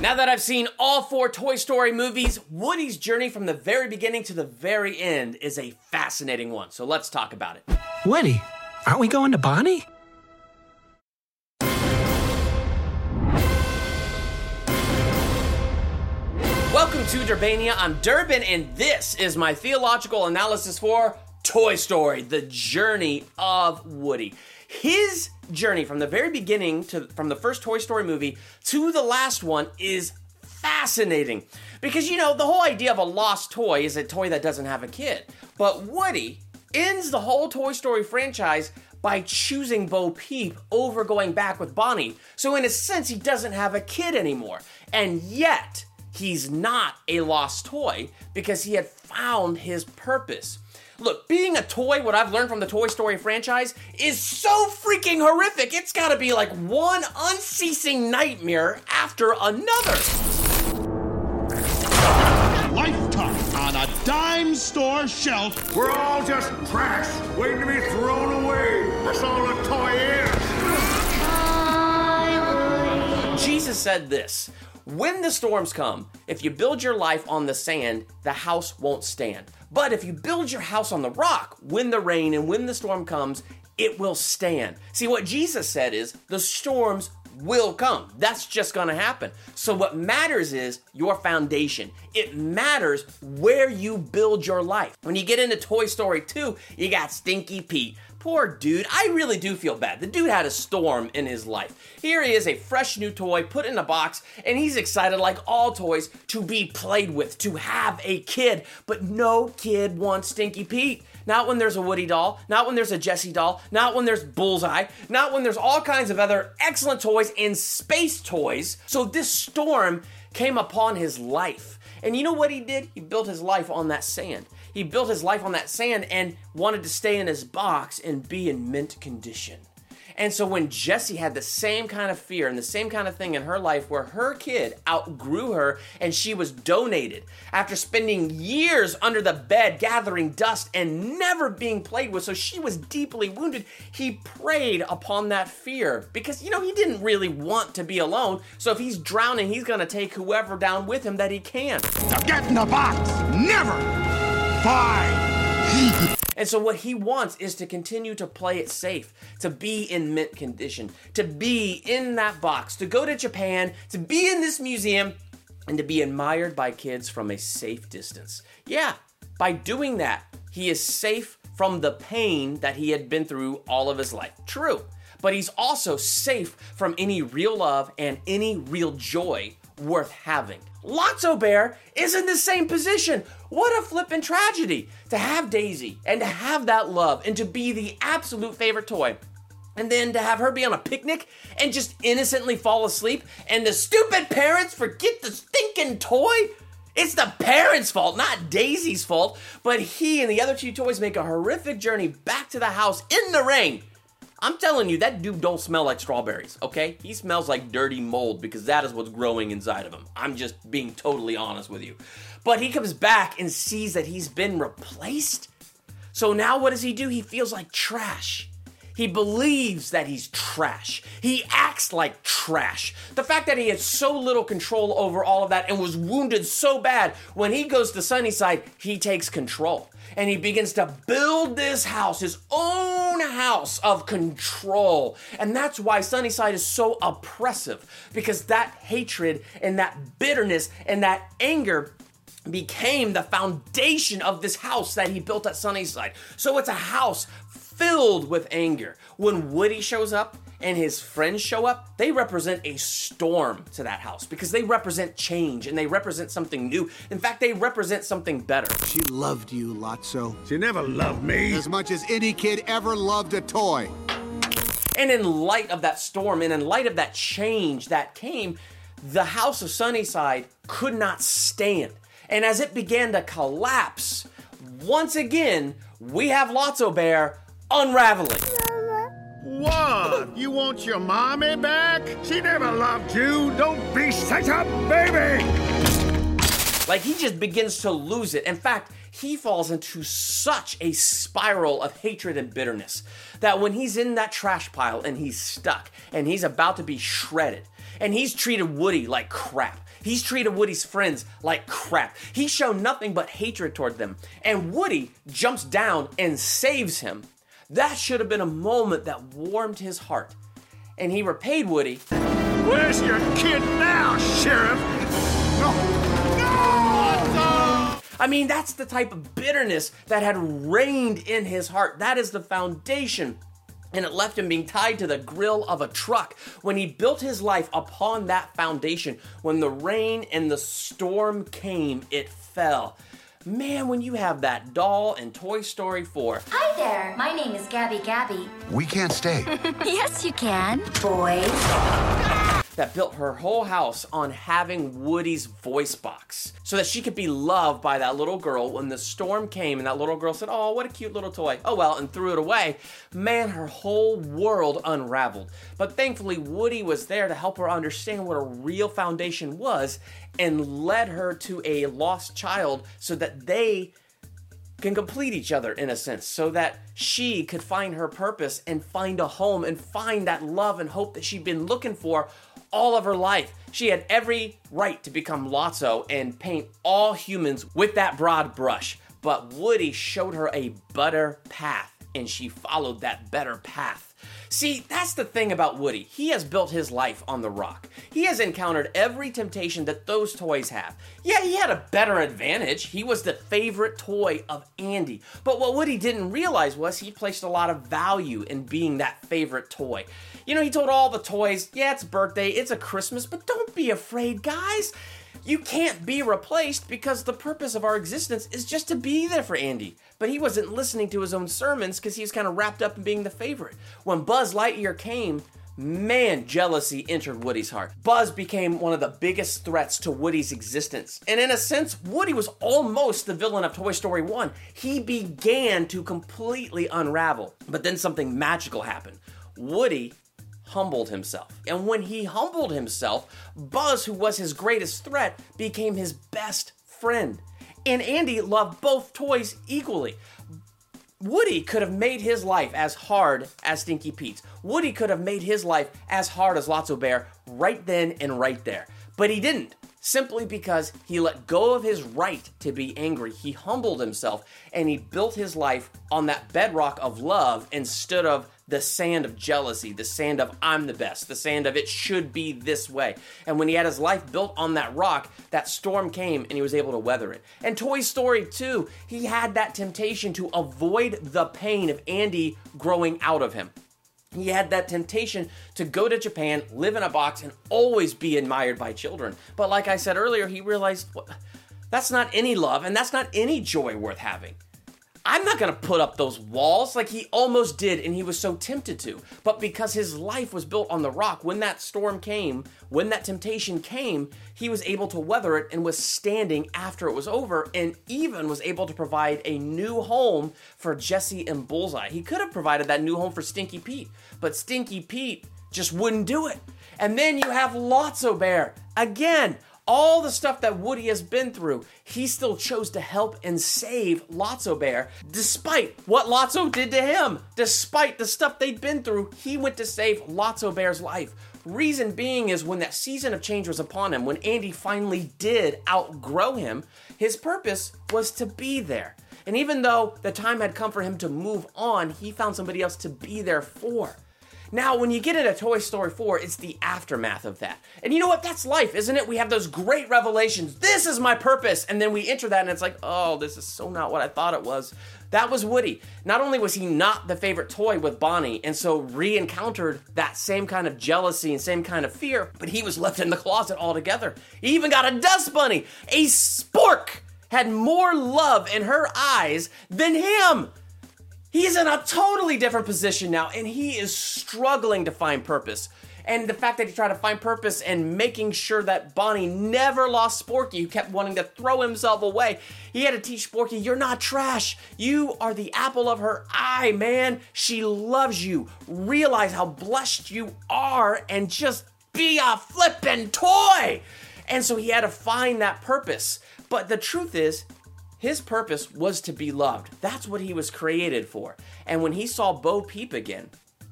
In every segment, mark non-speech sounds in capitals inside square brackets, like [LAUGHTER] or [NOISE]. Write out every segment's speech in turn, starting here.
Now that I've seen all four Toy Story movies, Woody's journey from the very beginning to the very end is a fascinating one. So let's talk about it. Woody, aren't we going to Bonnie? Welcome to Durbania. I'm Durbin, and this is my theological analysis for Toy Story, the journey of Woody. His journey from the very beginning to from the first Toy Story movie to the last one is fascinating. Because you know, the whole idea of a lost toy is a toy that doesn't have a kid. But Woody ends the whole Toy Story franchise by choosing Bo Peep over going back with Bonnie. So in a sense, he doesn't have a kid anymore. And yet, he's not a lost toy because he had found his purpose. Look, being a toy, what I've learned from the Toy Story franchise, is so freaking horrific. It's gotta be like one unceasing nightmare after another. Lifetime on a dime store shelf. We're all just trash, waiting to be thrown away. That's all a toy is. Jesus said this When the storms come, if you build your life on the sand, the house won't stand. But if you build your house on the rock, when the rain and when the storm comes, it will stand. See, what Jesus said is the storms will come. That's just gonna happen. So, what matters is your foundation. It matters where you build your life. When you get into Toy Story 2, you got Stinky Pete. Poor dude, I really do feel bad. The dude had a storm in his life. Here he is, a fresh new toy put in a box, and he's excited, like all toys, to be played with, to have a kid. But no kid wants Stinky Pete. Not when there's a Woody doll, not when there's a Jessie doll, not when there's Bullseye, not when there's all kinds of other excellent toys and space toys. So this storm came upon his life. And you know what he did? He built his life on that sand. He built his life on that sand and wanted to stay in his box and be in mint condition. And so when Jessie had the same kind of fear and the same kind of thing in her life where her kid outgrew her and she was donated after spending years under the bed gathering dust and never being played with, so she was deeply wounded, he preyed upon that fear because, you know, he didn't really want to be alone. So if he's drowning, he's going to take whoever down with him that he can. Now get in the box. Never. Fine. And so, what he wants is to continue to play it safe, to be in mint condition, to be in that box, to go to Japan, to be in this museum, and to be admired by kids from a safe distance. Yeah, by doing that, he is safe from the pain that he had been through all of his life. True. But he's also safe from any real love and any real joy worth having. Lotso Bear is in the same position. What a flippin' tragedy to have Daisy and to have that love and to be the absolute favorite toy. And then to have her be on a picnic and just innocently fall asleep, and the stupid parents forget the stinking toy. It's the parents' fault, not Daisy's fault. But he and the other two toys make a horrific journey back to the house in the rain. I'm telling you, that dude don't smell like strawberries, okay? He smells like dirty mold because that is what's growing inside of him. I'm just being totally honest with you. But he comes back and sees that he's been replaced. So now what does he do? He feels like trash. He believes that he's trash. He acts like trash. The fact that he had so little control over all of that and was wounded so bad, when he goes to Sunnyside, he takes control. And he begins to build this house, his own house of control. And that's why Sunnyside is so oppressive, because that hatred and that bitterness and that anger became the foundation of this house that he built at Sunnyside. So it's a house filled with anger. When Woody shows up and his friends show up, they represent a storm to that house because they represent change and they represent something new. In fact, they represent something better. She loved you, Lotso. She never loved me. As much as any kid ever loved a toy. And in light of that storm and in light of that change that came, the house of Sunnyside could not stand. And as it began to collapse, once again, we have Lotso Bear unraveling. What? You want your mommy back? She never loved you. Don't be such a baby. Like he just begins to lose it. In fact, he falls into such a spiral of hatred and bitterness that when he's in that trash pile and he's stuck and he's about to be shredded, And he's treated Woody like crap. He's treated Woody's friends like crap. He's shown nothing but hatred toward them. And Woody jumps down and saves him. That should have been a moment that warmed his heart. And he repaid Woody. Where's your kid now, Sheriff? No! No! I mean, that's the type of bitterness that had reigned in his heart. That is the foundation. And it left him being tied to the grill of a truck when he built his life upon that foundation. When the rain and the storm came, it fell. Man, when you have that doll in Toy Story 4, Hi there. My name is Gabby Gabby. We can't stay. [LAUGHS] Yes, you can. Boys. That built her whole house on having Woody's voice box so that she could be loved by that little girl when the storm came and that little girl said, Oh, what a cute little toy. Oh, well, and threw it away. Man, her whole world unraveled. But thankfully, Woody was there to help her understand what a real foundation was and led her to a lost child so that they can complete each other in a sense so that she could find her purpose and find a home and find that love and hope that she'd been looking for all of her life. She had every right to become Lotso and paint all humans with that broad brush. But Woody showed her a better path and she followed that better path. See, that's the thing about Woody. He has built his life on the rock. He has encountered every temptation that those toys have. Yeah, he had a better advantage. He was the favorite toy of Andy. But what Woody didn't realize was he placed a lot of value in being that favorite toy. You know, he told all the toys, yeah, it's birthday, it's a Christmas, but don't be afraid, guys. You can't be replaced because the purpose of our existence is just to be there for Andy. But he wasn't listening to his own sermons because he was kind of wrapped up in being the favorite. When Buzz Lightyear came, man, jealousy entered Woody's heart. Buzz became one of the biggest threats to Woody's existence. And in a sense, Woody was almost the villain of Toy Story 1. He began to completely unravel. But then something magical happened. Woody humbled himself. And when he humbled himself, Buzz, who was his greatest threat, became his best friend. And Andy loved both toys equally. Woody could have made his life as hard as Stinky Pete's. Woody could have made his life as hard as Lotso Bear right then and right there. But he didn't, simply because he let go of his right to be angry. He humbled himself and he built his life on that bedrock of love instead of the sand of jealousy, the sand of I'm the best, the sand of it should be this way. And when he had his life built on that rock, that storm came and he was able to weather it. And Toy Story 2, he had that temptation to avoid the pain of Andy growing out of him. He had that temptation to go to Japan, live in a box, and always be admired by children. But like I said earlier, he realized well, that's not any love and that's not any joy worth having. I'm not gonna put up those walls like he almost did, and he was so tempted to. But because his life was built on the rock, when that storm came, when that temptation came, he was able to weather it and was standing after it was over, and even was able to provide a new home for Jessie and Bullseye. He could have provided that new home for Stinky Pete, but Stinky Pete just wouldn't do it. And then you have Lotso Bear again all the stuff that Woody has been through, he still chose to help and save Lotso Bear, despite what Lotso did to him. Despite the stuff they'd been through, he went to save Lotso Bear's life. Reason being is when that season of change was upon him, when Andy finally did outgrow him, his purpose was to be there. And even though the time had come for him to move on, he found somebody else to be there for. Now, when you get into Toy Story 4, it's the aftermath of that. And you know what? That's life, isn't it? We have those great revelations. This is my purpose. And then we enter that and it's like, oh, this is so not what I thought it was. That was Woody. Not only was he not the favorite toy with Bonnie and so re encountered that same kind of jealousy and same kind of fear, but he was left in the closet altogether. He even got a dust bunny, a spork, had more love in her eyes than him. He's in a totally different position now, and he is struggling to find purpose. And the fact that he tried to find purpose and making sure that Bonnie never lost Sporky, who kept wanting to throw himself away, he had to teach Sporky, you're not trash. You are the apple of her eye, man. She loves you. Realize how blessed you are and just be a flippin' toy. And so he had to find that purpose. But the truth is, his purpose was to be loved. That's what he was created for. And when he saw Bo Peep again,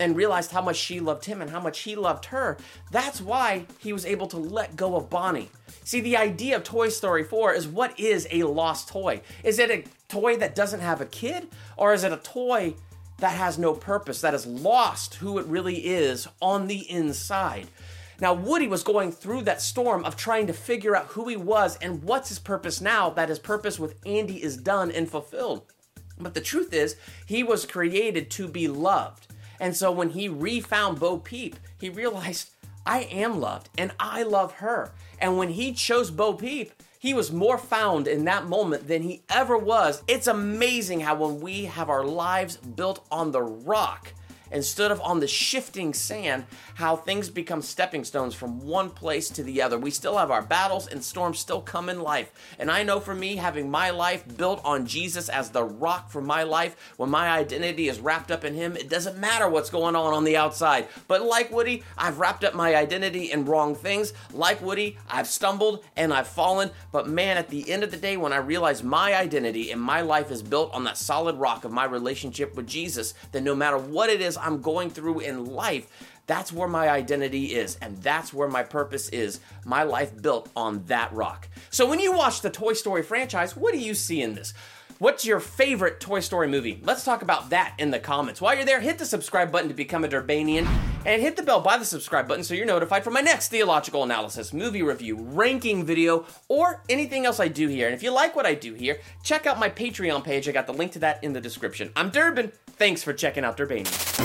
and realized how much she loved him and how much he loved her. That's why he was able to let go of Bonnie. See, the idea of Toy Story 4 is what is a lost toy? Is it a toy that doesn't have a kid? Or is it a toy that has no purpose, that has lost who it really is on the inside? Now, Woody was going through that storm of trying to figure out who he was and what's his purpose now that his purpose with Andy is done and fulfilled. But the truth is, he was created to be loved. And so when he refound Bo Peep, he realized, I am loved and I love her. And when he chose Bo Peep, he was more found in that moment than he ever was. It's amazing how when we have our lives built on the rock, instead of on the shifting sand, how things become stepping stones from one place to the other. We still have our battles and storms still come in life. And I know for me, having my life built on Jesus as the rock for my life, when my identity is wrapped up in Him, it doesn't matter what's going on on the outside. But like Woody, I've wrapped up my identity in wrong things. Like Woody, I've stumbled and I've fallen. But man, at the end of the day, when I realize my identity and my life is built on that solid rock of my relationship with Jesus, then no matter what it is I'm going through in life, that's where my identity is, and that's where my purpose is. My life built on that rock. So when you watch the Toy Story franchise, what do you see in this? What's your favorite Toy Story movie? Let's talk about that in the comments. While you're there, hit the subscribe button to become a Durbanian and hit the bell by the subscribe button so you're notified for my next theological analysis, movie review, ranking video, or anything else I do here. And if you like what I do here, check out my Patreon page. I got the link to that in the description. I'm Durbin. Thanks for checking out Durbanian.